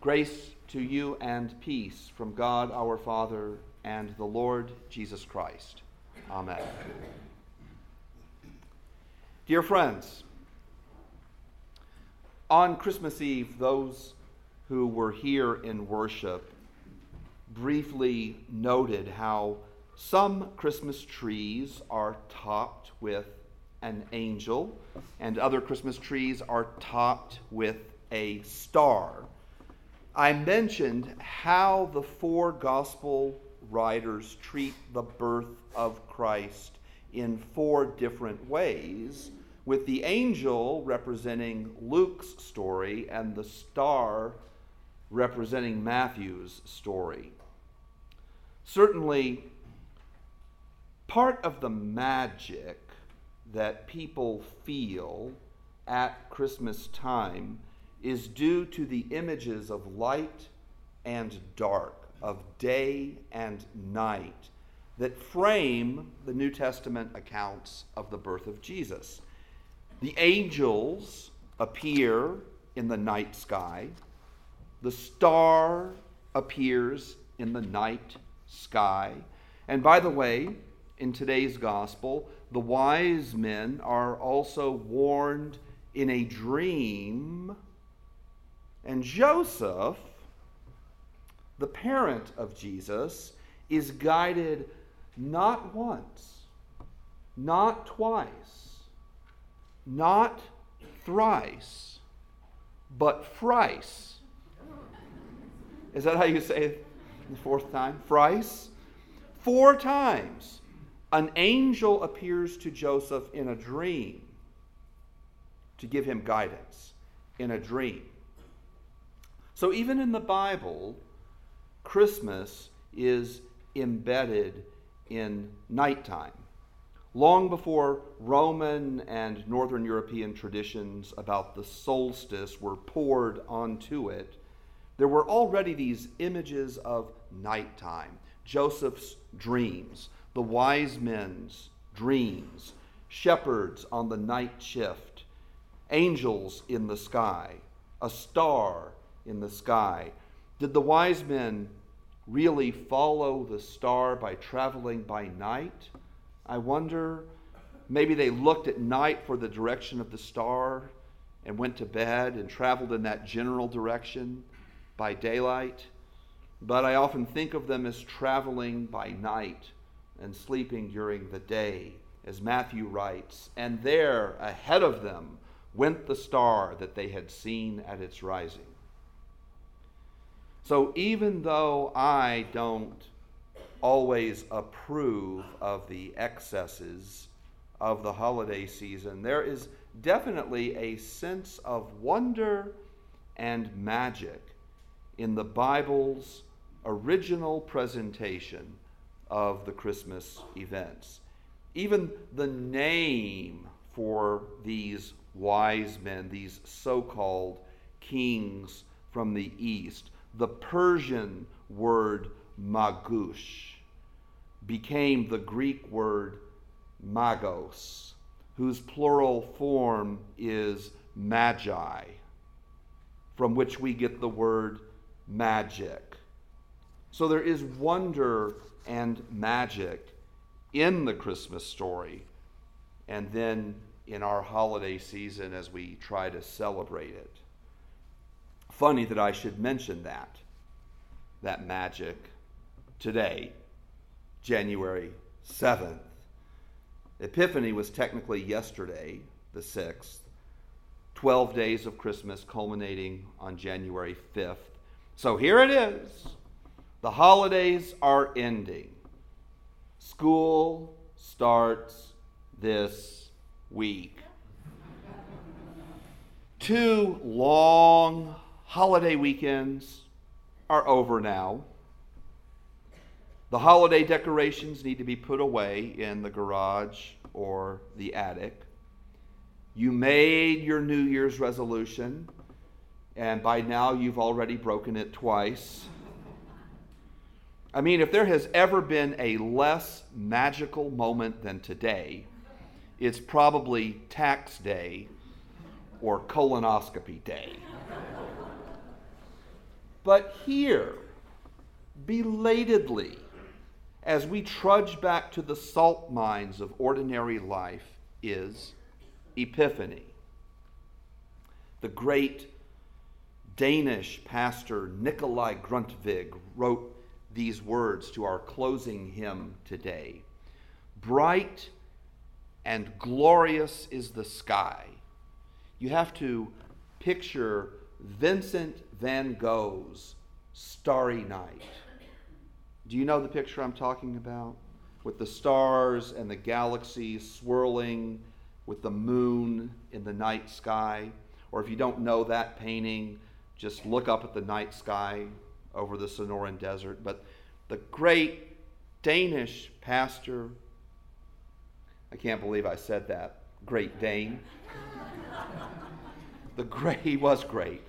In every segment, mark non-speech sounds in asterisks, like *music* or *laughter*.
Grace to you and peace from God our Father and the Lord Jesus Christ. Amen. Dear friends, on Christmas Eve, those who were here in worship briefly noted how some Christmas trees are topped with an angel, and other Christmas trees are topped with a star. I mentioned how the four gospel writers treat the birth of Christ in four different ways, with the angel representing Luke's story and the star representing Matthew's story. Certainly, part of the magic that people feel at Christmas time is due to the images of light and dark, of day and night, that frame the New Testament accounts of the birth of Jesus. The angels appear in the night sky, the star appears in the night sky. And by the way, in today's gospel, the wise men are also warned in a dream and Joseph, the parent of Jesus, is guided not once, not twice, not thrice, but thrice. Is that how you say it the fourth time? Thrice? Four times. An angel appears to Joseph in a dream to give him guidance in a dream. So even in the Bible, Christmas is embedded in nighttime. Long before Roman and Northern European traditions about the solstice were poured onto it, there were already these images of nighttime Joseph's dreams, the wise men's dreams, shepherds on the night shift, angels in the sky, a star in the sky. Did the wise men really follow the star by traveling by night? I wonder. Maybe they looked at night for the direction of the star and went to bed and traveled in that general direction by daylight. But I often think of them as traveling by night and sleeping during the day, as Matthew writes. And there, ahead of them, went the star that they had seen at its rising. So even though I don't always approve of the excesses of the holiday season, there is definitely a sense of wonder and magic in the Bible's original presentation of the Christmas events. Even the name for these wise men, these so called kings from the east, the Persian word magush became the Greek word magos, whose plural form is magi, from which we get the word magic. So there is wonder and magic in the Christmas story, and then in our holiday season as we try to celebrate it. Funny that I should mention that, that magic today, January 7th. Epiphany was technically yesterday, the 6th. 12 days of Christmas culminating on January 5th. So here it is. The holidays are ending. School starts this week. Two long holiday weekends are over now. The holiday decorations need to be put away in the garage or the attic. You made your New Year's resolution, and by now you've already broken it twice. I mean, if there has ever been a less magical moment than today, it's probably tax day or colonoscopy day. But here, belatedly, as we trudge back to the salt mines of ordinary life, is Epiphany. The great Danish pastor Nikolai Grundtvig wrote these words to our closing hymn today Bright and glorious is the sky. You have to picture Vincent van Gogh's Starry Night. Do you know the picture I'm talking about? With the stars and the galaxies swirling, with the moon in the night sky. Or if you don't know that painting, just look up at the night sky over the Sonoran Desert. But the great Danish pastor, I can't believe I said that, Great Dane. *laughs* the great, he was great.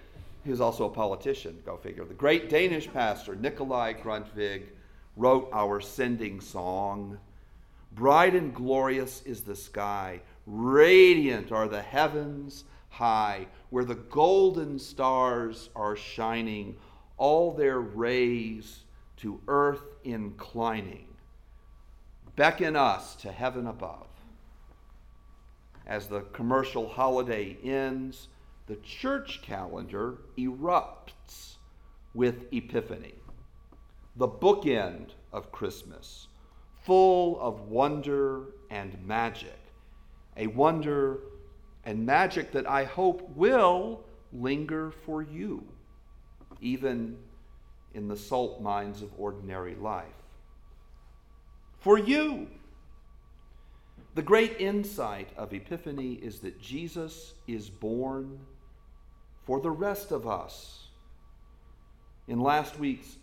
He was also a politician, go figure. The great Danish pastor, Nikolai Grundtvig, wrote our sending song. Bright and glorious is the sky, radiant are the heavens high, where the golden stars are shining, all their rays to earth inclining. Beckon us to heaven above. As the commercial holiday ends, the church calendar erupts with Epiphany, the bookend of Christmas, full of wonder and magic. A wonder and magic that I hope will linger for you, even in the salt mines of ordinary life. For you, the great insight of Epiphany is that Jesus is born for the rest of us. In last week's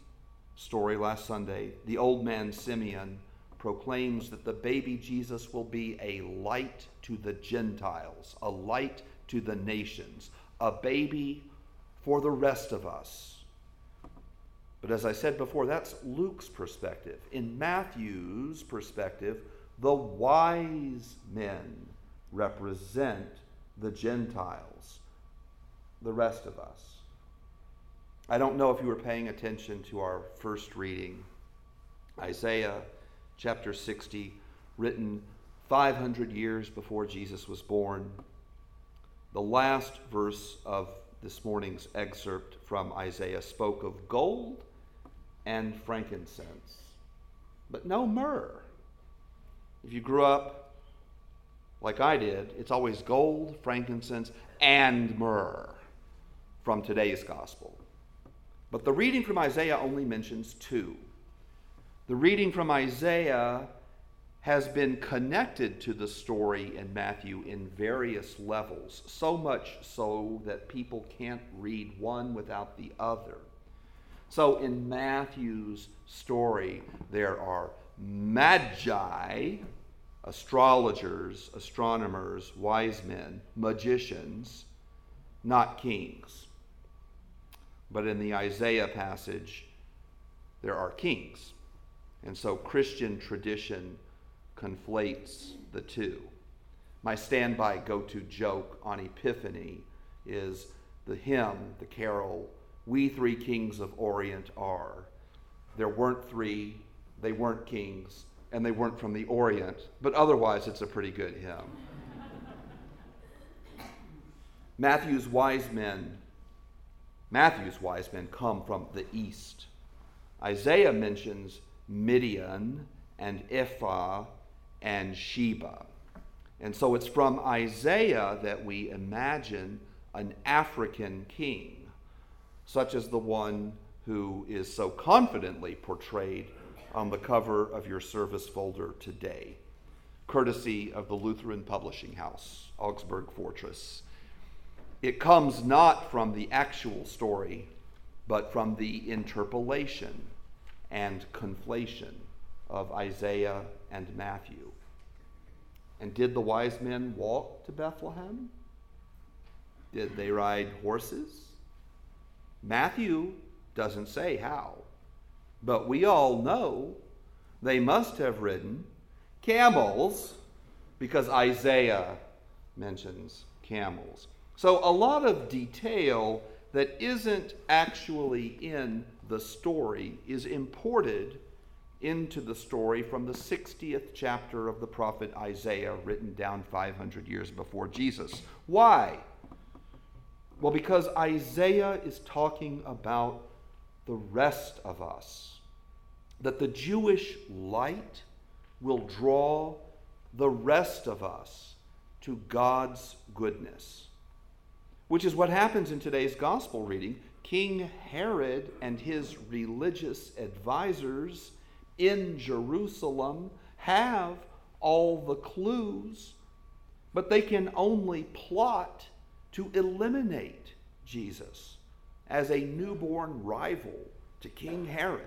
story, last Sunday, the old man Simeon proclaims that the baby Jesus will be a light to the Gentiles, a light to the nations, a baby for the rest of us. But as I said before, that's Luke's perspective. In Matthew's perspective, the wise men represent the Gentiles, the rest of us. I don't know if you were paying attention to our first reading. Isaiah chapter 60, written 500 years before Jesus was born. The last verse of this morning's excerpt from Isaiah spoke of gold and frankincense, but no myrrh. If you grew up like I did, it's always gold, frankincense, and myrrh from today's gospel. But the reading from Isaiah only mentions two. The reading from Isaiah has been connected to the story in Matthew in various levels, so much so that people can't read one without the other. So in Matthew's story, there are magi, astrologers, astronomers, wise men, magicians, not kings. But in the Isaiah passage, there are kings. And so Christian tradition conflates the two. My standby go to joke on Epiphany is the hymn, the carol, We Three Kings of Orient Are. There weren't three, they weren't kings, and they weren't from the Orient, but otherwise it's a pretty good hymn. *laughs* Matthew's wise men, Matthew's wise men come from the east. Isaiah mentions Midian, and Ephah, and Sheba. And so it's from Isaiah that we imagine an African king, such as the one who is so confidently portrayed on the cover of your service folder today, courtesy of the Lutheran Publishing House, Augsburg Fortress. It comes not from the actual story, but from the interpolation and conflation of Isaiah and Matthew. And did the wise men walk to Bethlehem? Did they ride horses? Matthew doesn't say how, but we all know they must have ridden camels because Isaiah mentions camels. So a lot of detail that isn't actually in the story is imported into the story from the 60th chapter of the prophet Isaiah, written down 500 years before Jesus. Why? Well, because Isaiah is talking about the rest of us, that the Jewish light will draw the rest of us to God's goodness, which is what happens in today's gospel reading. King Herod and his religious advisors in Jerusalem have all the clues, but they can only plot to eliminate Jesus as a newborn rival to King Herod.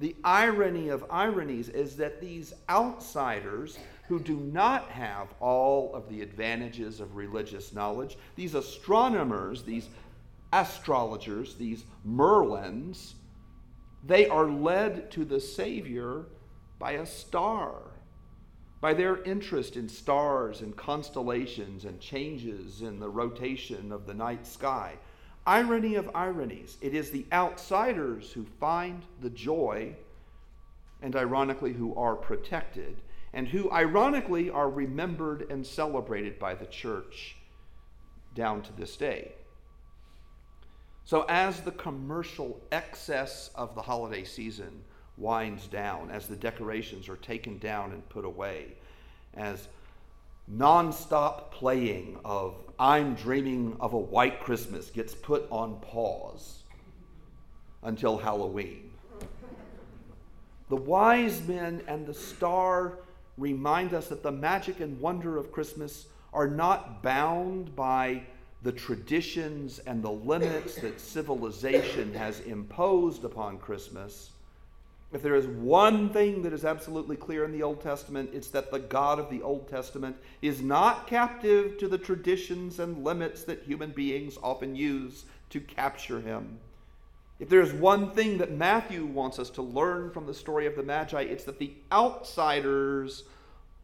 The irony of ironies is that these outsiders who do not have all of the advantages of religious knowledge, these astronomers, these astrologers, these Merlins, they are led to the Savior by a star, by their interest in stars and constellations and changes in the rotation of the night sky. Irony of ironies, it is the outsiders who find the joy and, ironically, who are protected, and who, ironically, are remembered and celebrated by the church down to this day. So, as the commercial excess of the holiday season winds down, as the decorations are taken down and put away, as nonstop playing of I'm Dreaming of a White Christmas gets put on pause until Halloween. The wise men and the star remind us that the magic and wonder of Christmas are not bound by the traditions and the limits that civilization has imposed upon Christmas, if there is one thing that is absolutely clear in the Old Testament, it's that the God of the Old Testament is not captive to the traditions and limits that human beings often use to capture him. If there is one thing that Matthew wants us to learn from the story of the Magi, it's that the outsiders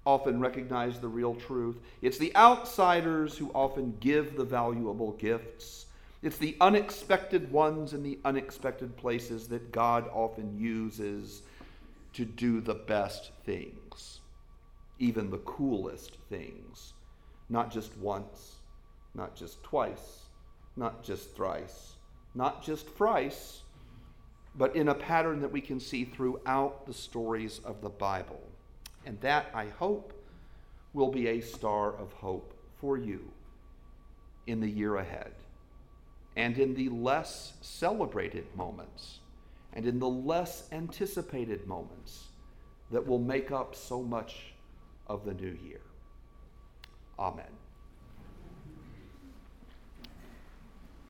often recognize the real truth. It's the outsiders who often give the valuable gifts. It's the unexpected ones in the unexpected places that God often uses to do the best things, even the coolest things. Not just once, not just twice, not just thrice, not just thrice, but in a pattern that we can see throughout the stories of the Bible. And that, I hope, will be a star of hope for you in the year ahead and in the less celebrated moments and in the less anticipated moments that will make up so much of the new year. Amen.